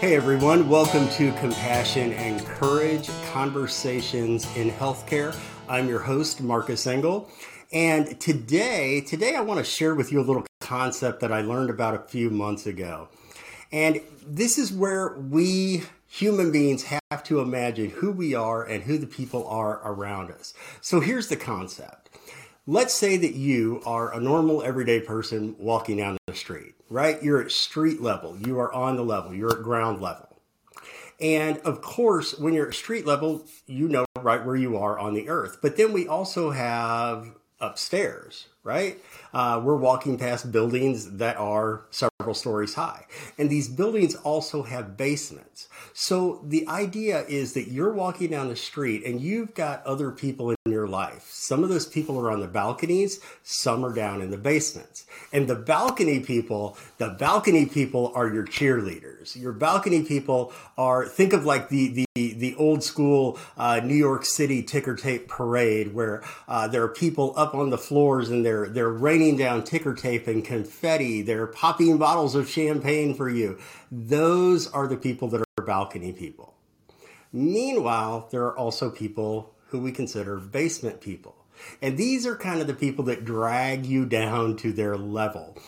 Hey everyone, welcome to Compassion and Courage Conversations in Healthcare. I'm your host, Marcus Engel. And today, today I want to share with you a little concept that I learned about a few months ago. And this is where we human beings have to imagine who we are and who the people are around us. So here's the concept. Let's say that you are a normal everyday person walking down the street, right? You're at street level, you are on the level, you're at ground level. And of course, when you're at street level, you know right where you are on the earth. But then we also have upstairs, right? Uh, we're walking past buildings that are several stories high. And these buildings also have basements. So the idea is that you're walking down the street and you've got other people in your life. Some of those people are on the balconies, some are down in the basements. And the balcony people, the balcony people are your cheerleaders. Your balcony people are, think of like the, the, the old school uh, New York City ticker tape parade where uh, there are people up on the floors and they're, they're raining down ticker tape and confetti. They're popping bottles of champagne for you. Those are the people that are balcony people. Meanwhile, there are also people who we consider basement people. And these are kind of the people that drag you down to their level.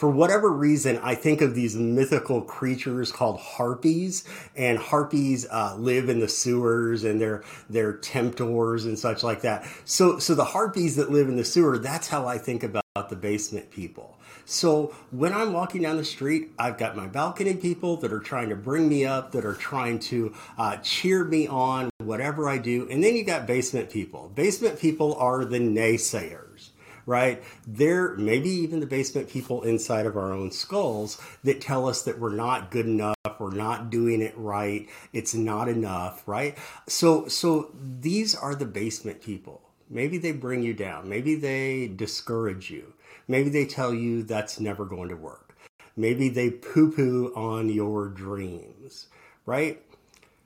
For whatever reason, I think of these mythical creatures called harpies, and harpies uh, live in the sewers, and they're they're temptors and such like that. So, so the harpies that live in the sewer, that's how I think about the basement people. So when I'm walking down the street, I've got my balcony people that are trying to bring me up, that are trying to uh, cheer me on, whatever I do. And then you got basement people. Basement people are the naysayers right? They're maybe even the basement people inside of our own skulls that tell us that we're not good enough, we're not doing it right, it's not enough, right? So so these are the basement people. Maybe they bring you down. Maybe they discourage you. Maybe they tell you that's never going to work. Maybe they poo poo on your dreams, right?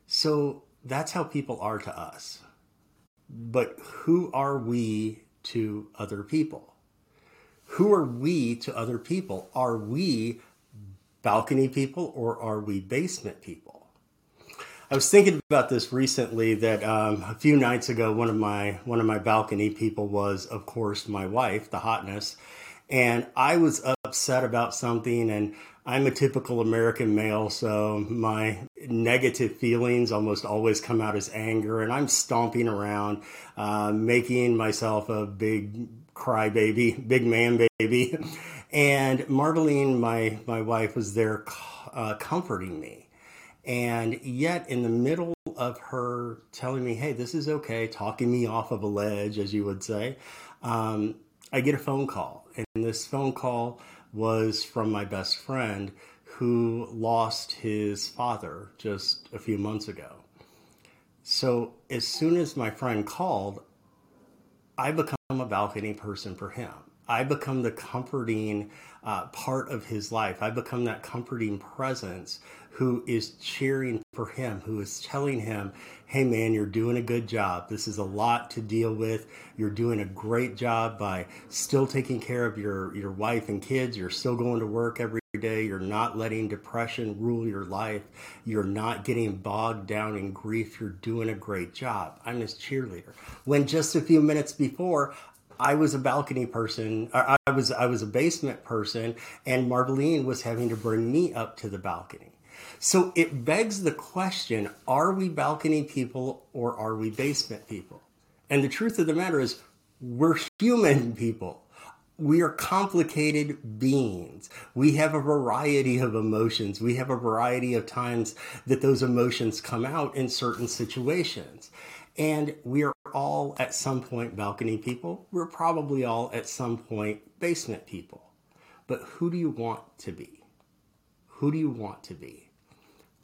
So that's how people are to us. But who are we to other people? Who are we to other people? Are we balcony people or are we basement people? I was thinking about this recently. That um, a few nights ago, one of my one of my balcony people was, of course, my wife, the hotness, and I was upset about something. And I'm a typical American male, so my negative feelings almost always come out as anger, and I'm stomping around, uh, making myself a big crybaby, big man baby. And Marlene, my my wife, was there uh, comforting me and yet, in the middle of her telling me, hey, this is okay, talking me off of a ledge, as you would say, um, I get a phone call. And this phone call was from my best friend who lost his father just a few months ago. So, as soon as my friend called, I become a balcony person for him. I become the comforting uh, part of his life. I become that comforting presence who is cheering for him, who is telling him, hey man, you're doing a good job. This is a lot to deal with. You're doing a great job by still taking care of your, your wife and kids. You're still going to work every day. You're not letting depression rule your life. You're not getting bogged down in grief. You're doing a great job. I'm his cheerleader. When just a few minutes before, I was a balcony person. I was I was a basement person, and Marlene was having to bring me up to the balcony. So it begs the question: Are we balcony people or are we basement people? And the truth of the matter is, we're human people. We are complicated beings. We have a variety of emotions. We have a variety of times that those emotions come out in certain situations. And we are all at some point balcony people. We're probably all at some point basement people. But who do you want to be? Who do you want to be?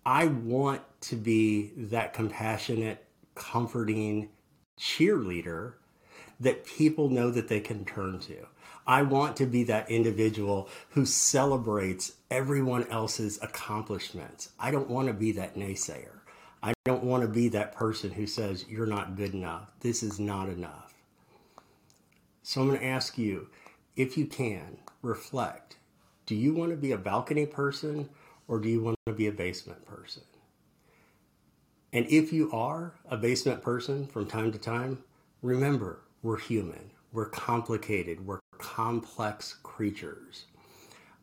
I want to be that compassionate, comforting cheerleader that people know that they can turn to. I want to be that individual who celebrates everyone else's accomplishments. I don't want to be that naysayer. I don't want to be that person who says, You're not good enough. This is not enough. So I'm going to ask you if you can reflect do you want to be a balcony person or do you want to be a basement person? And if you are a basement person from time to time, remember we're human, we're complicated, we're complex creatures.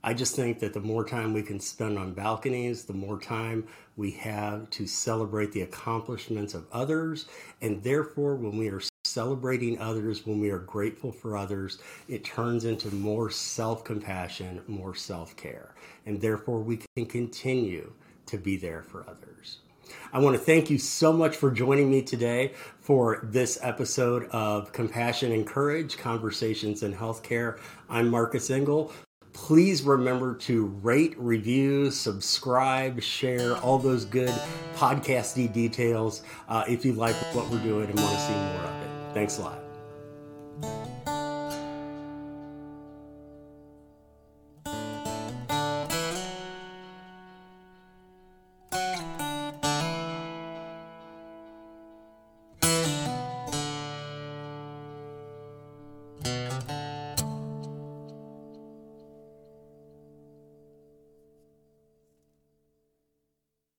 I just think that the more time we can spend on balconies, the more time we have to celebrate the accomplishments of others. And therefore, when we are celebrating others, when we are grateful for others, it turns into more self compassion, more self care. And therefore, we can continue to be there for others. I want to thank you so much for joining me today for this episode of Compassion and Courage Conversations in Healthcare. I'm Marcus Engel please remember to rate, review, subscribe, share, all those good podcasty details uh, if you like what we're doing and want to see more of it. Thanks a lot.